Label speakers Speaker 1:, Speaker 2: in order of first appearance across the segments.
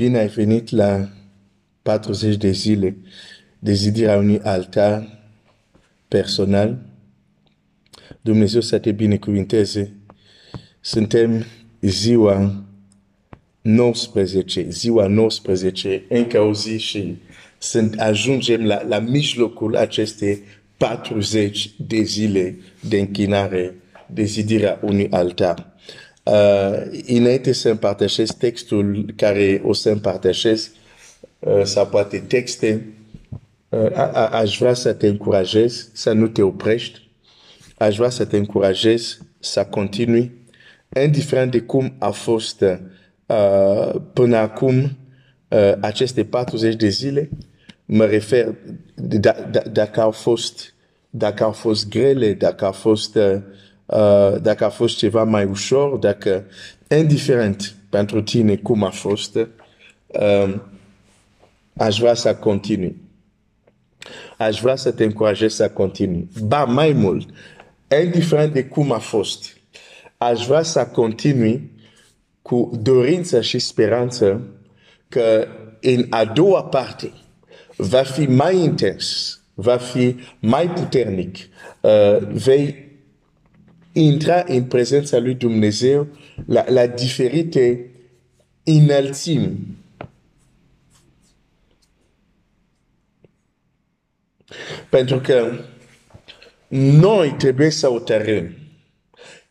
Speaker 1: Bine ai venit la 40 de zile de zidirea unui altar personal. Dumnezeu să te binecuvinteze. Suntem ziua 19, ziua 19, încă o zi și sunt, ajungem la, la mijlocul acestei 40 de zile de închinare, de zidirea unui altar. Uh, înainte să împărtășesc textul care o să împărtășesc, uh, sau poate texte, uh, aș vrea să te încurajez să nu te oprești, aș vrea să te încurajez să continui, indiferent de cum a fost uh, până acum uh, aceste 40 de zile, mă refer da, da, dacă au fost dacă au fost grele, dacă au fost uh, uh, dacă a fost ceva mai ușor, dacă, indiferent pentru tine cum a fost, uh, aș vrea să continui. Aș vrea să te încurajez să continui. Ba mai mult, indiferent de cum a fost, aș vrea să continui cu dorință și speranță că în a doua parte va fi mai intens, va fi mai puternic, uh, vei intra în prezența lui Dumnezeu la, la diferite înălțimi. Pentru că noi trebuie să hotărâm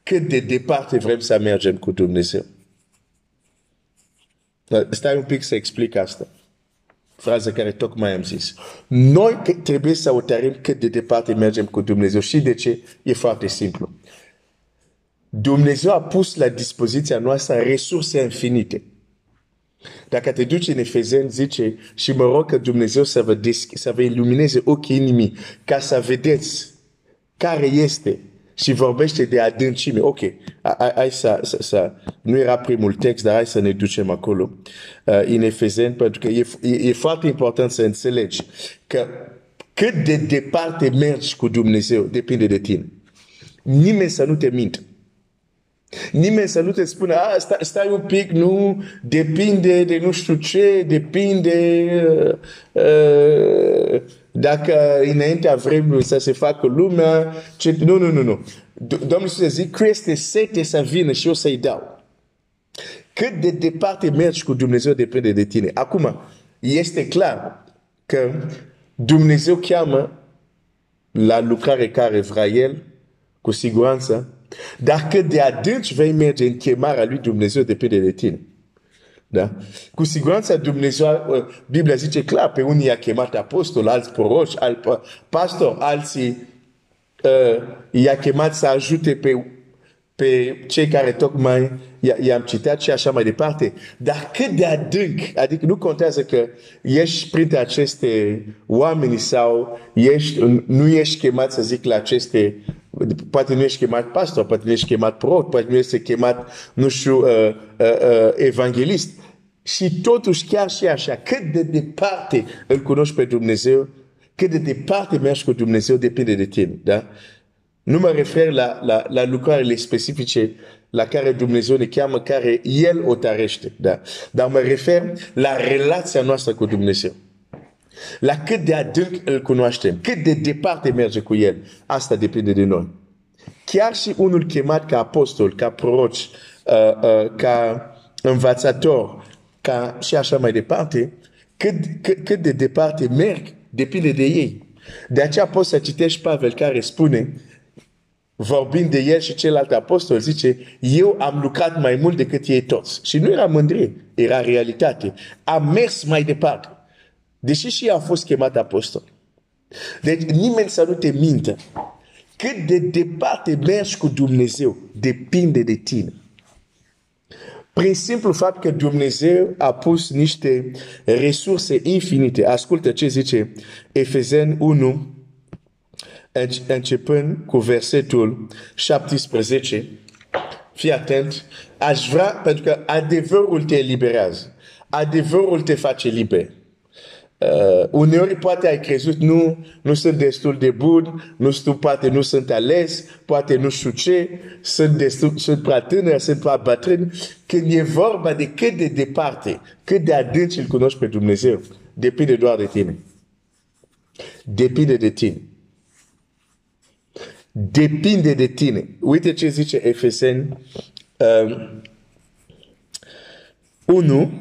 Speaker 1: cât de departe vrem să mergem cu Dumnezeu. Stai un pic să explic asta. Frază care tocmai am zis. Noi trebuie să hotărâm cât de departe mergem cu Dumnezeu. Și de ce? E foarte simplu. Dumnezeu a pus la dispoziția noastră resurse infinite. Dacă te duci în Efezeni, zice, și mă rog că Dumnezeu să vă, deschi, să vă ilumineze ochii inimii, ca să vedeți care este și vorbește de adâncime. Ok, hai să, să, să, nu era primul text, dar hai să ne ducem acolo, uh, în Efezeni, pentru că e, e, e foarte important să înțelegi că cât de departe mergi cu Dumnezeu depinde de tine. Nimeni să nu te mintă. Nimeni să nu te spună, a, stai, stai un pic, nu, depinde de nu știu ce, depinde uh, uh, dacă înaintea vremului să se facă lumea, ce, nu, nu, nu, nu. Domnul Iisus zice, că este sete să vină și eu să-i dau. Cât de departe mergi cu Dumnezeu depinde de tine. Acum, este clar că Dumnezeu cheamă la lucrare care vrea El, cu siguranță, dar cât de adânci vei merge în chemarea lui Dumnezeu depinde de tine. Da? Cu siguranță Dumnezeu, Biblia zice clar, pe unii i-a chemat apostol, alți proroci, alți pastor, alții uh, i-a chemat să ajute pe, pe cei care tocmai i-am citat și așa mai departe. Dar cât de adânc, adică nu contează că ești printre aceste oameni sau ești, nu ești chemat să zic la aceste poate nu ești chemat pastor, poate nu ești chemat proroc, poate nu ești chemat, nu știu, uh, uh, uh, evanghelist. Și totuși, chiar și așa, cât de departe îl cunoști pe Dumnezeu, cât de departe mergi cu Dumnezeu, depinde de tine. Da? Nu mă refer la, la, la lucrările specifice la care Dumnezeu ne cheamă, care El o tarește. Da? Dar mă refer la relația noastră cu Dumnezeu. La cât de adânc îl cunoaștem, cât de departe merge cu el, asta depinde de noi. Chiar și unul chemat ca apostol, ca proroci, uh, uh, ca învățător, ca și așa mai departe, cât, cât, cât de departe merg, depinde de ei. De aceea poți să citești Pavel care spune, vorbind de el și celălalt apostol, zice, eu am lucrat mai mult decât ei toți. Și nu era mândrie, era realitate. Am mers mai departe. Deși și a fost chemat apostol. Deci nimeni să nu te mintă. Cât de departe mergi cu Dumnezeu depinde de tine. Prin simplu fapt că Dumnezeu a pus niște resurse infinite. Ascultă ce zice Efezen 1, începând cu versetul 17. Fii atent. Aș vrea, pentru că adevărul te eliberează. Adevărul te face liber Uh, uneori poate ai crezut, nu, nu sunt destul de bun, nu știu, poate nu sunt ales, poate nu știu ce, sunt, destul, sunt prea tânăr, sunt prea bătrân. Când e vorba de de departe, cât de adânc îl cunoști pe Dumnezeu, depinde doar de tine. De tine. Depinde de tine. Uite ce zice Efeseni um, 1,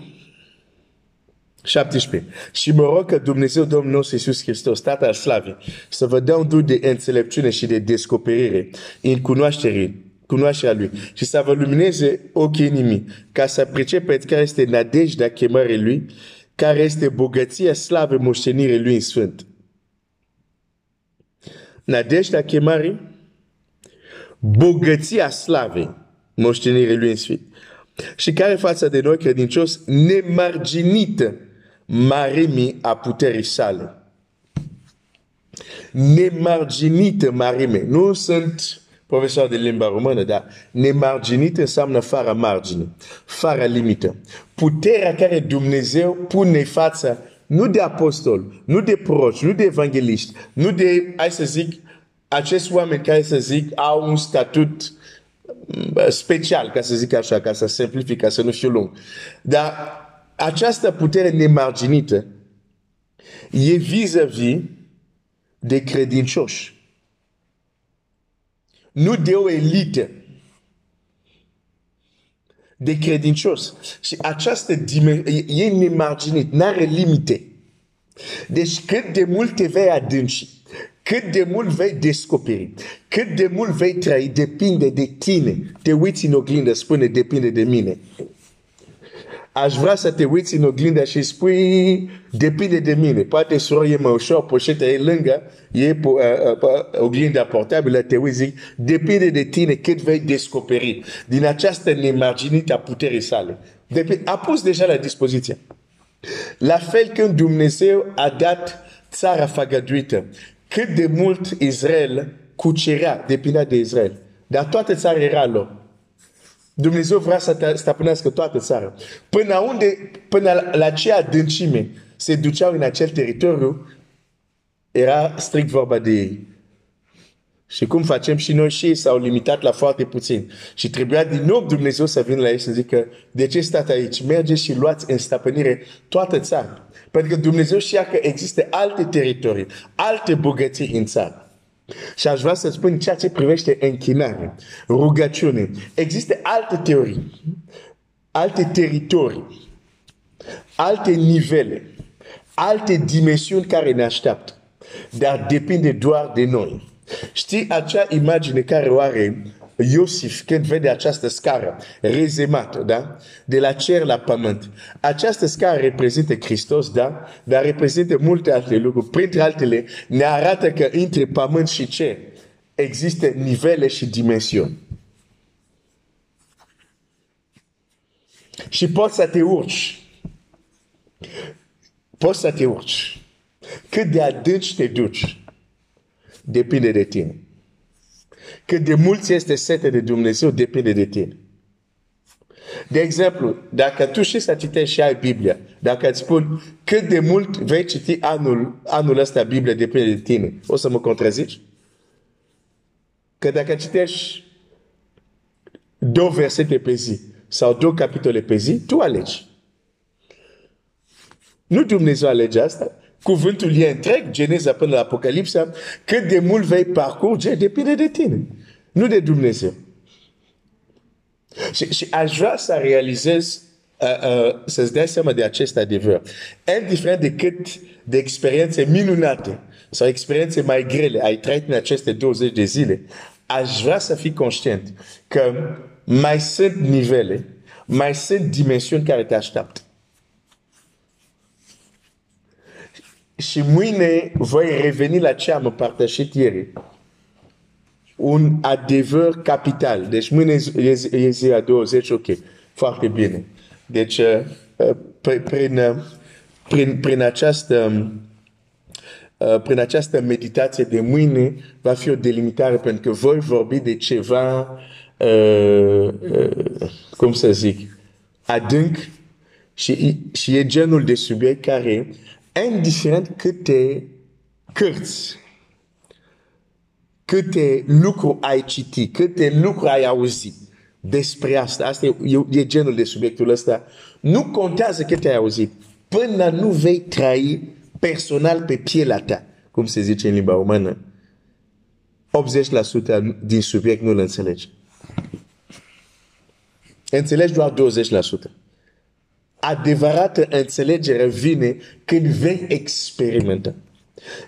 Speaker 1: 17. Și mă rog că Dumnezeu Domnul nostru Iisus Hristos, Tatăl Slavii, să vă dea un duc de înțelepciune și de descoperire în cunoaștere, cunoașterea Lui și să vă lumineze ochii inimii ca să pricepeți care este nădejdea chemării Lui, care este bogăția slavă moștenirii Lui în Sfânt. Nădejdea chemării, bogăția slavei moștenirii Lui în Sfânt. Și care față de noi credincios nemarginită marimi a puterii sale. Nemarginită marime. Nu sunt profesor de limba română, dar nemarginită înseamnă fără margine, fără limită. Puterea care Dumnezeu pune față nu de apostol, nu de proci, nu de evangeliști, nu de, hai să zic, acești oameni care să zic au un statut special, ca să zic așa, ca să simplific, ca să nu fiu lung. Dar această putere nemarginită e vis-a-vis de credincioși. Nu de o elită. De credincios. Și această dimensiune e nemarginit, n-are limite. Deci cât de mult te vei adânci, cât de mult vei descoperi, cât de mult vei trăi, depinde de tine. Te uiți în oglindă, spune, depinde de mine aș vrea să te uiți în oglindă și spui, depinde de mine. Poate sora e mai ușor, poșeta e lângă, e uh, uh, oglinda portabilă, te uiți, zic, depinde de tine cât vei descoperi din această nemarginită a puterii sale. Depinde, a pus deja la dispoziție. La fel când Dumnezeu a dat țara fagăduită, cât de mult Israel cucerea, depindea de Israel. Dar toată țara era lor. Dumnezeu vrea să stăpânească toată țara. Până unde, până la ce adâncime se duceau în acel teritoriu, era strict vorba de ei. Și cum facem și noi și ei s-au limitat la foarte puțin. Și trebuia din nou Dumnezeu să vină la ei să zică, de ce stați aici? Mergeți și luați în stăpânire toată țara. Pentru că Dumnezeu știa că există alte teritorii, alte bogății în țară. Și aș vrea să spun ceea ce privește închinare, rugăciune. Există alte teorii, alte teritorii, alte nivele, alte dimensiuni care ne așteaptă. Dar depinde doar de noi. Știi acea imagine care o are Iosif, când vede această scară rezemată, da? De la cer la pământ. Această scară reprezintă Hristos, da? Dar reprezintă multe alte lucruri. Printre altele, ne arată că între pământ și cer există nivele și dimensiuni. Și poți să te urci. Poți să te urci. Cât de adânci te duci, depinde de tine. Cât de mult este sete de Dumnezeu depinde de tine. De exemplu, dacă tu știi să citești și ai Biblia, dacă îți spun cât de mult vei citi anul, anul ăsta Biblia depinde de tine, o să mă contrazici? Că dacă citești două versete pe zi sau două capitole pe zi, tu alegi. Nu Dumnezeu alege asta. Cuvântul e întreg, Geneza până la Apocalipsa, cât de mult vei parcurge, depinde de tine, nu de Dumnezeu. Și, și aș vrea să realizez, uh, uh, să-ți dai seama de acest adevăr. Indiferent de cât de experiențe minunate sau experiențe mai grele ai trăit în aceste 20 de zile, aș vrea să fii conștient că mai sunt nivele, mai sunt dimensiuni care te așteaptă. Și mâine voi reveni la ce am împărtășit ieri. Un adevăr capital. Deci mâine e ziua 20, ok. Foarte bine. Deci, uh, prin, uh, prin, prin această uh, prin această meditație de mâine va fi o delimitare pentru că voi vorbi de ceva uh, uh, cum să zic adânc și, și e genul de subiect care indiferent câte cărți, câte lucruri ai citit, câte lucruri ai auzit despre asta, asta e, e genul de subiectul ăsta, nu contează câte ai auzit, până nu vei trăi personal pe pielea ta, cum se zice în limba română, 80% din subiect nu-l înțelegi. Înțelegi doar 20%. Adevărată înțelegere vine când vei experimenta.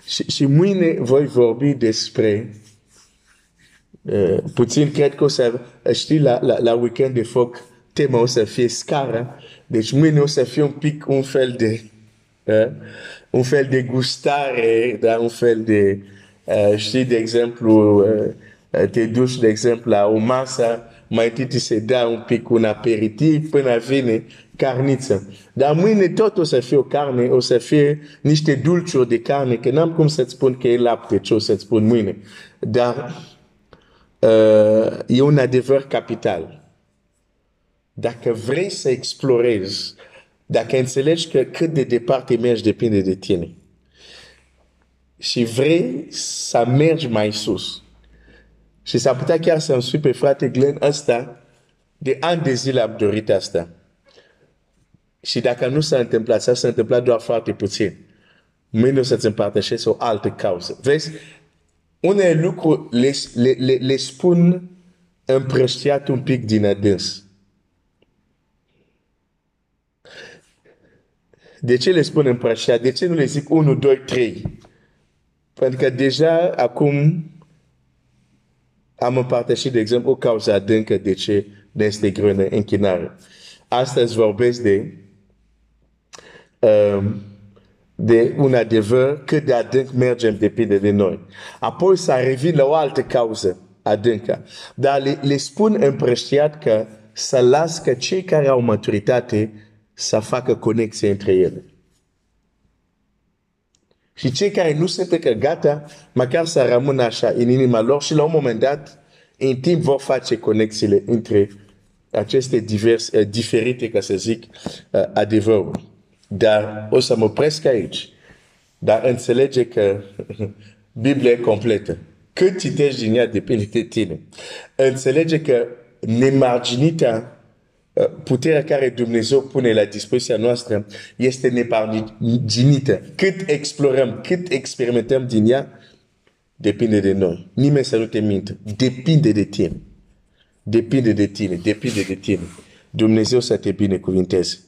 Speaker 1: Și, și mâine voi vorbi despre uh, puțin, cred că o să știi la, la, la weekend de foc tema o să fie scara. Deci mâine o să fie un pic un fel de uh, un fel de gustare, dar un fel de uh, știi, de exemplu, uh, te duci, de exemplu, la o masă mai întâi ți se dă un pic un aperitiv până vine carniță. Dar mâine tot o să fie o carne, o să fie niște dulciuri de carne, că n-am cum să-ți spun că e lapte ce o să-ți spun mâine. Dar uh, e un adevăr capital. Dacă vrei să explorezi, dacă înțelegi că cât de departe mergi depinde de tine și vrei să mergi mai sus, și s-ar putea chiar să-mi spui pe frate Glenn ăsta, de ani de zile am dorit asta. Și dacă nu s-a întâmplat, s-a întâmplat doar foarte puțin. Mâine o să-ți împărtășesc o altă cauză. Vezi, unele lucruri le, le, le, le spun împrăștiat un pic din adâns. De ce le spun împrăștiat? De ce nu le zic 1, 2, 3? Pentru că deja acum am împărtășit, de exemplu, o cauză adâncă de ce ne este greu în închinare. Astăzi vorbesc de, um, de un adevăr cât de adânc mergem depinde de noi. Apoi să revin la o altă cauză adâncă. Dar le, le spun împrăștiat că să las că cei care au maturitate să facă conexie între ele. Și cei care nu sunt încă gata, măcar să rămână așa în inima lor și la un moment dat, în timp vor face conexiile între aceste divers, uh, diferite, ca să zic, uh, adevăruri. Dar o să mă opresc aici. Dar înțelege că Biblia e completă. Cât citești din ea depinde de tine. Înțelege că nemarginita Uh, puterea care Dumnezeu pune la dispoziția noastră este neparginită. Cât explorăm, cât experimentăm din ea, depinde de noi. Nimeni să nu te mintă. Depinde de tine. Depinde de tine. Depinde de tine. Dumnezeu să te binecuvinteze.